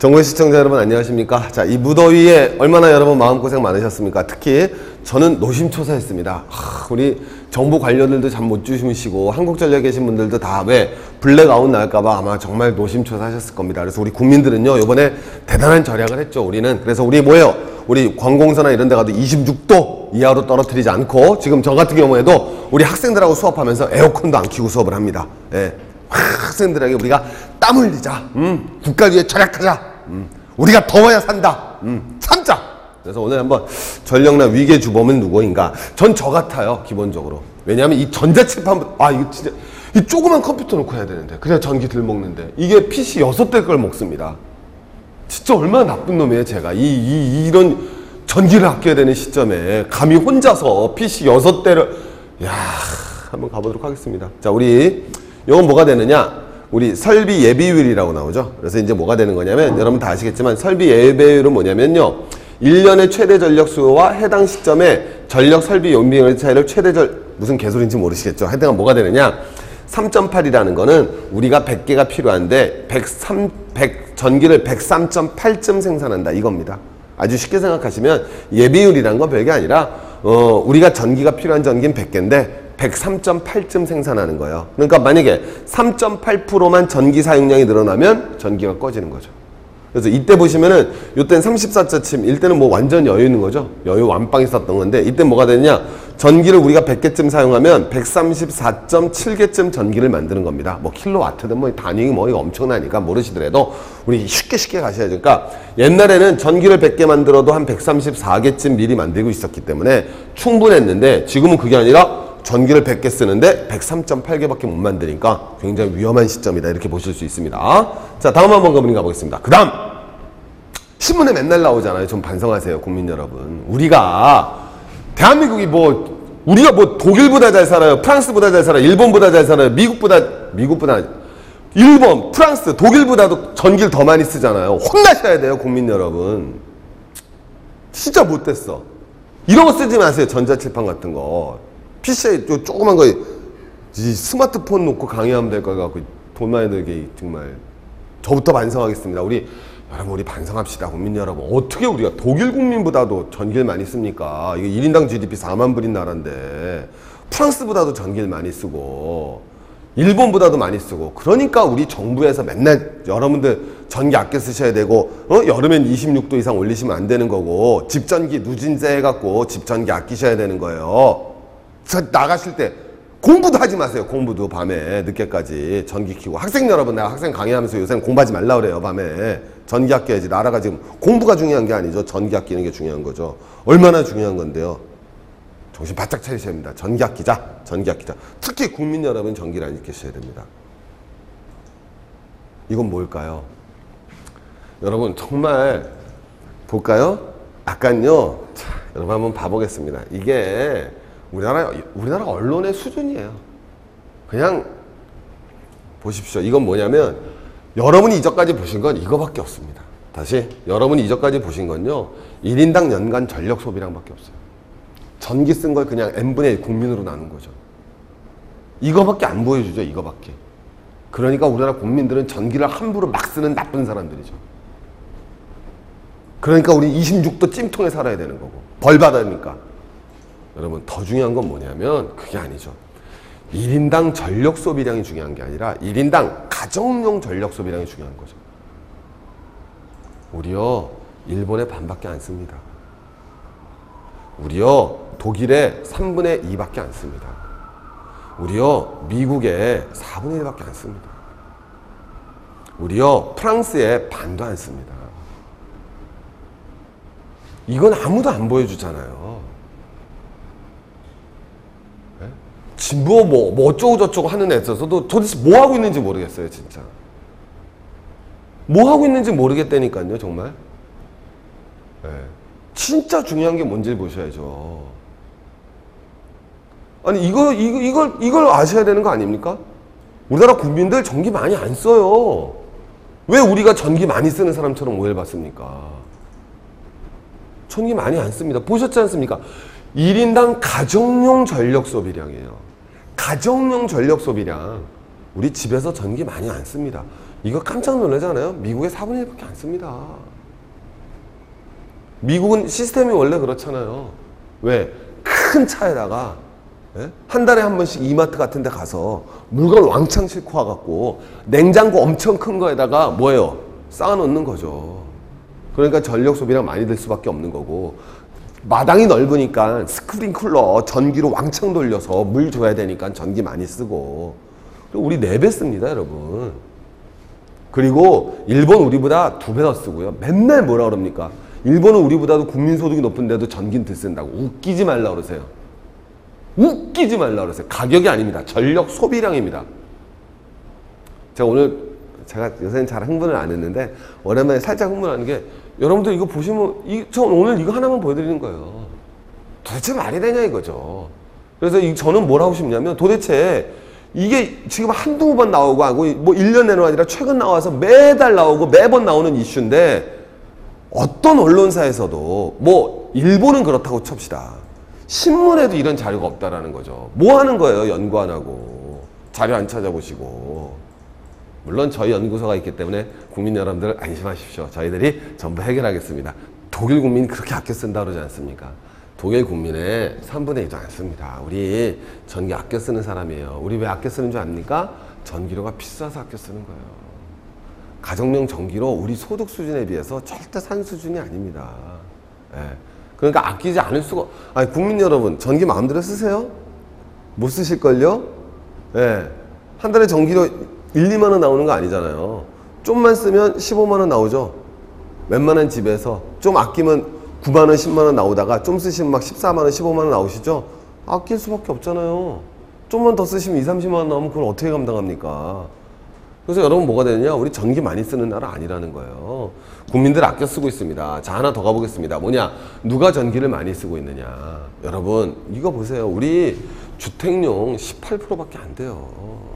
전국의 시청자 여러분 안녕하십니까? 자, 이 무더위에 얼마나 여러분 마음고생 많으셨습니까? 특히 저는 노심초사했습니다. 하, 우리 정부 관료들도 잠 못 주무시고 한국전력에 계신 분들도 다 왜 블랙아웃 날까봐 아마 정말 노심초사하셨을 겁니다. 그래서 우리 국민들은요 이번에 대단한 절약을 했죠. 우리는 그래서 우리 뭐예요? 우리 관공서나 이런 데 가도 26도 이하로 떨어뜨리지 않고 지금 저 같은 경우에도 우리 학생들하고 수업하면서 에어컨도 안 켜고 수업을 합니다. 예. 학생들에게 우리가 땀 흘리자. 음, 국가 위해 절약하자. 음, 우리가 더워야 산다. 음, 참자. 그래서 오늘 한번 전력난 위기의 주범은 누구인가? 전 저 같아요, 기본적으로. 왜냐하면 이 전자칠판, 아, 이거 진짜, 이 조그만 컴퓨터 놓고 해야 되는데. 그래야 전기 덜 먹는데. 이게 PC 여섯 대 걸 먹습니다. 진짜 얼마나 나쁜 놈이에요, 제가. 이, 이, 이런 전기를 아껴야 되는 시점에 감히 혼자서 PC 여섯 대를, 야 한번 가보도록 하겠습니다. 자, 우리, 이건 뭐가 되느냐? 우리 설비 예비율이라고 나오죠. 그래서 이제 뭐가 되는 거냐면, 여러분 다 아시겠지만, 설비 예비율은 뭐냐면요. 1년의 최대 전력 수요와 해당 시점에 전력 설비 용비율의 차이를 최대 절, 무슨 개소리인지 모르시겠죠. 하여튼 뭐가 되느냐. 3.8이라는 거는 우리가 100개가 필요한데 103, 100, 전기를 103.8쯤 생산한다 이겁니다. 아주 쉽게 생각하시면 예비율이란 건 별게 아니라 어, 우리가 전기가 필요한 전기는 100개인데 103.8쯤 생산하는 거예요. 그러니까 만약에 3.8%만 전기 사용량이 늘어나면 전기가 꺼지는 거죠. 그래서 이때 보시면은 요때는 34.7 이때는 뭐 완전 여유 있는 거죠. 여유 완빵 있었던 건데 이때 뭐가 되냐? 전기를 우리가 100개쯤 사용하면 134.7개쯤 전기를 만드는 겁니다. 뭐 킬로와트든 뭐 단위가 뭐 이거 엄청나니까 모르시더라도 우리 쉽게 쉽게 가셔야 되니까 옛날에는 전기를 100개 만들어도 한 134개쯤 미리 만들고 있었기 때문에 충분했는데 지금은 그게 아니라 전기를 100개 쓰는데 103.8개밖에 못 만드니까 굉장히 위험한 시점이다 이렇게 보실 수 있습니다. 자 다음 한번 가보니 가보겠습니다. 그 다음 신문에 맨날 나오잖아요. 좀 반성하세요 국민 여러분. 우리가 대한민국이 뭐 우리가 뭐 독일보다 잘 살아요. 프랑스보다 잘 살아요. 일본보다 잘 살아요. 미국보다 미국보다 일본, 프랑스, 독일보다도 전기를 더 많이 쓰잖아요. 혼나셔야 돼요 국민 여러분. 진짜 못됐어. 이런 거 쓰지 마세요. 전자칠판 같은 거. PC에 요 조그만 거, 이 스마트폰 놓고 강의하면 될 거 같고, 돈 많이 들게, 정말. 저부터 반성하겠습니다. 우리, 여러분, 우리 반성합시다. 국민 여러분. 어떻게 우리가 독일 국민보다도 전기를 많이 씁니까? 이거 1인당 GDP 4만 불인 나라인데, 프랑스보다도 전기를 많이 쓰고, 일본보다도 많이 쓰고 그러니까 우리 정부에서 맨날 여러분들 전기 아껴 쓰셔야 되고 어? 여름엔 26도 이상 올리시면 안 되는 거고 집전기 누진세 해갖고 집전기 아끼셔야 되는 거예요 저 나가실 때 공부도 하지 마세요 공부도 밤에 늦게까지 전기 켜고 학생 여러분 내가 학생 강의하면서 요새는 공부하지 말라 그래요 밤에 전기 아껴야지 나라가 지금 공부가 중요한 게 아니죠 전기 아끼는 게 중요한 거죠 얼마나 중요한 건데요 정신 바짝 차리셔야 됩니다. 전기 아끼자. 전기 아끼자. 특히 국민 여러분 전기를 안 아끼셔야 됩니다. 이건 뭘까요? 여러분 정말 볼까요? 아깐요. 자, 여러분 한번 봐보겠습니다. 이게 우리나라 우리나라 언론의 수준이에요. 그냥 보십시오. 이건 뭐냐면 여러분이 이전까지 보신 건 이거밖에 없습니다. 다시 여러분이 이전까지 보신 건요. 1인당 연간 전력 소비량밖에 없어요. 전기 쓴 걸 그냥 n분의 1 국민으로 나눈 거죠. 이거밖에 안 보여주죠, 이거밖에. 그러니까 우리나라 국민들은 전기를 함부로 막 쓰는 나쁜 사람들이죠. 그러니까 우리 26도 찜통에 살아야 되는 거고. 벌 받으니까. 여러분, 더 중요한 건 뭐냐면 그게 아니죠. 1인당 전력 소비량이 중요한 게 아니라 1인당 가정용 전력 소비량이 중요한 거죠. 우리요, 일본의 반밖에 안 씁니다. 우리요 독일의 3분의 2밖에 안 씁니다. 우리요 미국의 4분의 1밖에 안 씁니다. 우리요 프랑스의 반도 안 씁니다. 이건 아무도 안 보여주잖아요. 네? 진보 뭐, 뭐 어쩌고 저쩌고 하는 애 있어서도 도대체 뭐 하고 있는지 모르겠어요, 진짜. 뭐 하고 있는지 모르겠다니까요, 정말. 네. 진짜 중요한 게 뭔지 보셔야죠. 아니 이거 이거 이걸 이걸 아셔야 되는 거 아닙니까? 우리나라 국민들 전기 많이 안 써요. 왜 우리가 전기 많이 쓰는 사람처럼 오해를 받습니까? 전기 많이 안 씁니다. 보셨지 않습니까? 1인당 가정용 전력 소비량이에요. 가정용 전력 소비량. 우리 집에서 전기 많이 안 씁니다. 이거 깜짝 놀라잖아요. 미국의 4분의 1밖에 안 씁니다. 미국은 시스템이 원래 그렇잖아요. 왜? 큰 차에다가 예? 한 달에 한 번씩 이마트 같은 데 가서 물건 왕창 싣고 와갖고 냉장고 엄청 큰 거에다가 뭐예요? 쌓아놓는 거죠. 그러니까 전력 소비량 많이 들 수밖에 없는 거고 마당이 넓으니까 스프링클러 전기로 왕창 돌려서 물 줘야 되니까 전기 많이 쓰고 우리 네 배 씁니다 여러분. 그리고 일본 우리보다 두 배 더 쓰고요. 맨날 뭐라 그럽니까? 일본은 우리보다도 국민소득이 높은데도 전기는 더 쓴다고. 웃기지 말라 그러세요. 웃기지 말라 그러세요. 가격이 아닙니다. 전력 소비량입니다. 제가 오늘 제가 요새는 잘 흥분을 안 했는데 오랜만에 살짝 흥분하는 게 여러분들 이거 보시면 이, 저 오늘 이거 하나만 보여드리는 거예요. 도대체 말이 되냐 이거죠. 그래서 이, 저는 뭘 하고 싶냐면 도대체 이게 지금 한두 번 나오고 하고 뭐 1년 내로 아니라 최근 나와서 매달 나오고 매번 나오는 이슈인데 어떤 언론사에서도 뭐 일본은 그렇다고 칩시다. 신문에도 이런 자료가 없다라는 거죠. 뭐 하는 거예요? 연구 안 하고 자료 안 찾아보시고. 물론 저희 연구소가 있기 때문에 국민 여러분들 안심하십시오. 저희들이 전부 해결하겠습니다. 독일 국민이 그렇게 아껴 쓴다 그러지 않습니까? 독일 국민의 3분의 1도 안 씁니다. 우리 전기 아껴 쓰는 사람이에요. 우리 왜 아껴 쓰는 줄 압니까? 전기료가 비싸서 아껴 쓰는 거예요. 가정용 전기로 우리 소득 수준에 비해서 절대 산 수준이 아닙니다. 예. 그러니까 아끼지 않을 수가, 아니, 국민 여러분, 전기 마음대로 쓰세요? 못 쓰실걸요? 예. 한 달에 전기료 1, 2만 원 나오는 거 아니잖아요. 좀만 쓰면 15만 원 나오죠. 웬만한 집에서 좀 아끼면 9만 원, 10만 원 나오다가 좀 쓰시면 막 14만 원, 15만 원 나오시죠? 아낄 수밖에 없잖아요. 좀만 더 쓰시면 2, 30만 원 나오면 그걸 어떻게 감당합니까? 그래서 여러분 뭐가 되느냐? 우리 전기 많이 쓰는 나라 아니라는 거예요. 국민들 아껴 쓰고 있습니다. 자, 하나 더 가보겠습니다. 뭐냐? 누가 전기를 많이 쓰고 있느냐? 여러분, 이거 보세요. 우리 주택용 18%밖에 안 돼요.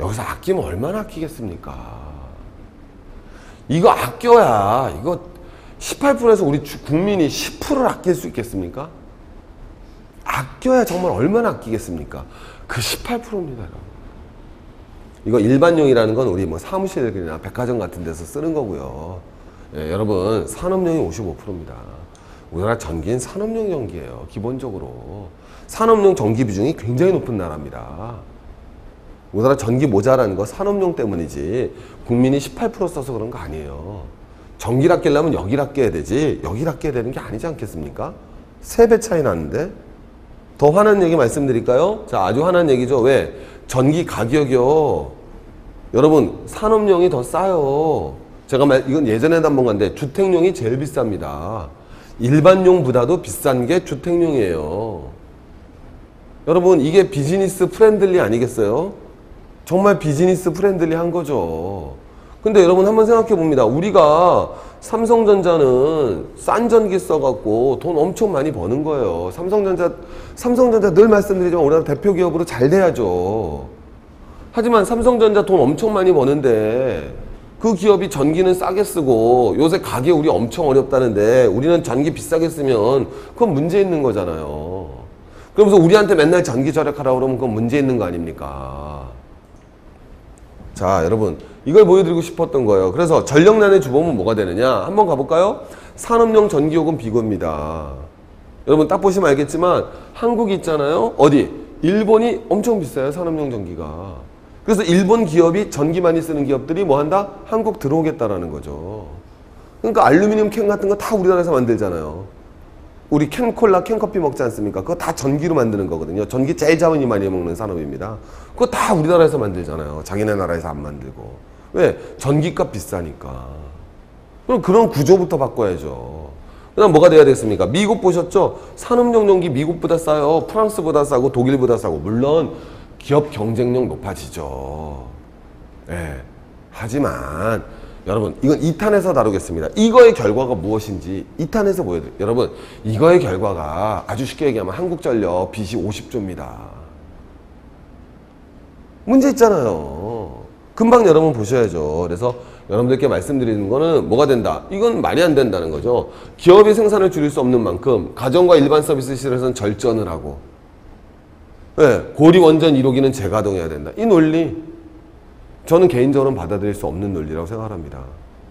여기서 아끼면 얼마나 아끼겠습니까? 이거 아껴야 이거 18%에서 우리 주- 국민이 10%를 아낄 수 있겠습니까? 아껴야 정말 얼마나 아끼겠습니까? 그 18%입니다, 여러분. 이거 일반용이라는 건 우리 뭐 사무실이나 백화점 같은 데서 쓰는 거고요. 예, 여러분 산업용이 55%입니다. 우리나라 전기는 산업용 전기예요. 기본적으로 산업용 전기 비중이 굉장히 높은 나라입니다. 우리나라 전기 모자라는 거 산업용 때문이지 국민이 18% 써서 그런 거 아니에요. 전기를 아끼려면 여기를 아껴야 되지 여기를 아껴야 되는 게 아니지 않겠습니까? 세 배 차이 나는데 더 화난 얘기 말씀드릴까요? 자 아주 화난 얘기죠. 왜? 전기 가격이요. 여러분 산업용이 더 싸요. 제가 말 이건 예전에도 한번 갔는데 주택용이 제일 비쌉니다. 일반용보다도 비싼 게 주택용이에요. 여러분 이게 business friendly 아니겠어요? 정말 business friendly 한 거죠. 근데 여러분 한번 생각해 봅니다. 우리가 삼성전자는 싼 전기 써갖고 돈 엄청 많이 버는 거예요. 삼성전자, 삼성전자 늘 말씀드리지만 우리나라 대표 기업으로 잘 돼야죠. 하지만 삼성전자 돈 엄청 많이 버는데 그 기업이 전기는 싸게 쓰고 요새 가게 우리 엄청 어렵다는데 우리는 전기 비싸게 쓰면 그건 문제 있는 거잖아요. 그러면서 우리한테 맨날 전기 절약하라고 그러면 그건 문제 있는 거 아닙니까? 자, 여러분. 이걸 보여드리고 싶었던 거예요. 그래서 전력난의 주범은 뭐가 되느냐? 한번 가볼까요? 산업용 전기요금 비교입니다. 여러분 딱 보시면 알겠지만 한국이 있잖아요. 어디? 일본이 엄청 비싸요. 산업용 전기가. 그래서 일본 기업이 전기 많이 쓰는 기업들이 뭐 한다? 한국 들어오겠다라는 거죠. 그러니까 알루미늄 캔 같은 거 다 우리나라에서 만들잖아요. 우리 캔콜라, 캔커피 먹지 않습니까? 그거 다 전기로 만드는 거거든요. 전기 제일 자원이 많이 먹는 산업입니다. 그거 다 우리나라에서 만들잖아요. 자기네 나라에서 안 만들고. 왜? 전기값 비싸니까. 그럼 그런 구조부터 바꿔야죠. 그다음 뭐가 돼야 되겠습니까? 미국 보셨죠? 산업용 전기 미국보다 싸요. 프랑스보다 싸고 독일보다 싸고. 물론 기업 경쟁력 높아지죠. 예. 하지만 여러분 이건 2탄에서 다루겠습니다. 이거의 결과가 무엇인지 2탄에서 보여드릴게요. 여러분 이거의 결과가 아주 쉽게 얘기하면 한국전력 빚이 50조입니다. 문제 있잖아요. 금방 여러분 보셔야죠. 그래서 여러분들께 말씀드리는 거는 뭐가 된다? 이건 말이 안 된다는 거죠. 기업이 생산을 줄일 수 없는 만큼 가정과 일반 서비스 시설에서는 절전을 하고 네, 고리 원전 1호기는 재가동해야 된다. 이 논리 저는 개인적으로는 받아들일 수 없는 논리라고 생각합니다.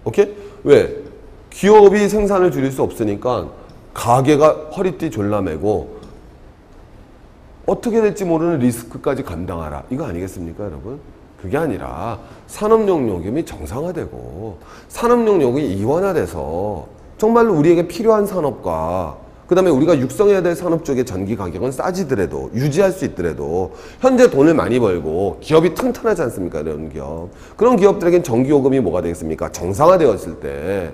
오케이? 왜? 기업이 생산을 줄일 수 없으니까 가게가 허리띠 졸라매고 어떻게 될지 모르는 리스크까지 감당하라. 이거 아니겠습니까, 여러분? 그게 아니라 산업용 요금이 정상화되고 산업용 요금이 이원화돼서 정말로 우리에게 필요한 산업과 그 다음에 우리가 육성해야 될 산업 쪽의 전기 가격은 싸지더라도 유지할 수 있더라도 현재 돈을 많이 벌고 기업이 튼튼하지 않습니까 이런 기업 그런 기업들에겐 전기 요금이 뭐가 되겠습니까 정상화되었을 때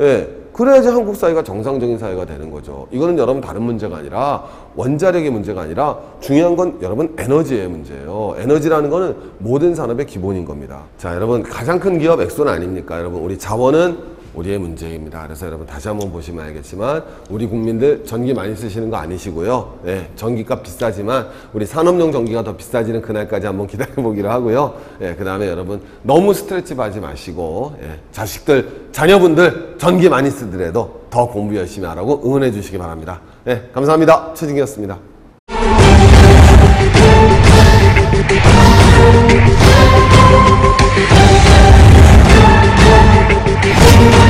예, 그래야지 한국 사회가 정상적인 사회가 되는 거죠. 이거는 여러분 다른 문제가 아니라 원자력의 문제가 아니라 중요한 건 여러분 에너지의 문제예요. 에너지라는 거는 모든 산업의 기본인 겁니다. 자, 여러분 가장 큰 기업 엑소는 아닙니까? 여러분 우리 자원은 우리의 문제입니다. 그래서 여러분 다시 한번 보시면 알겠지만 우리 국민들 전기 많이 쓰시는 거 아니시고요. 예, 전기값 비싸지만 우리 산업용 전기가 더 비싸지는 그날까지 한번 기다려보기로 하고요. 예, 그 다음에 여러분 너무 스트레치 받지 마시고 예, 자식들, 자녀분들 전기 많이 쓰더라도 더 공부 열심히 하라고 응원해 주시기 바랍니다. 예, 감사합니다. 최진기였습니다. Thank.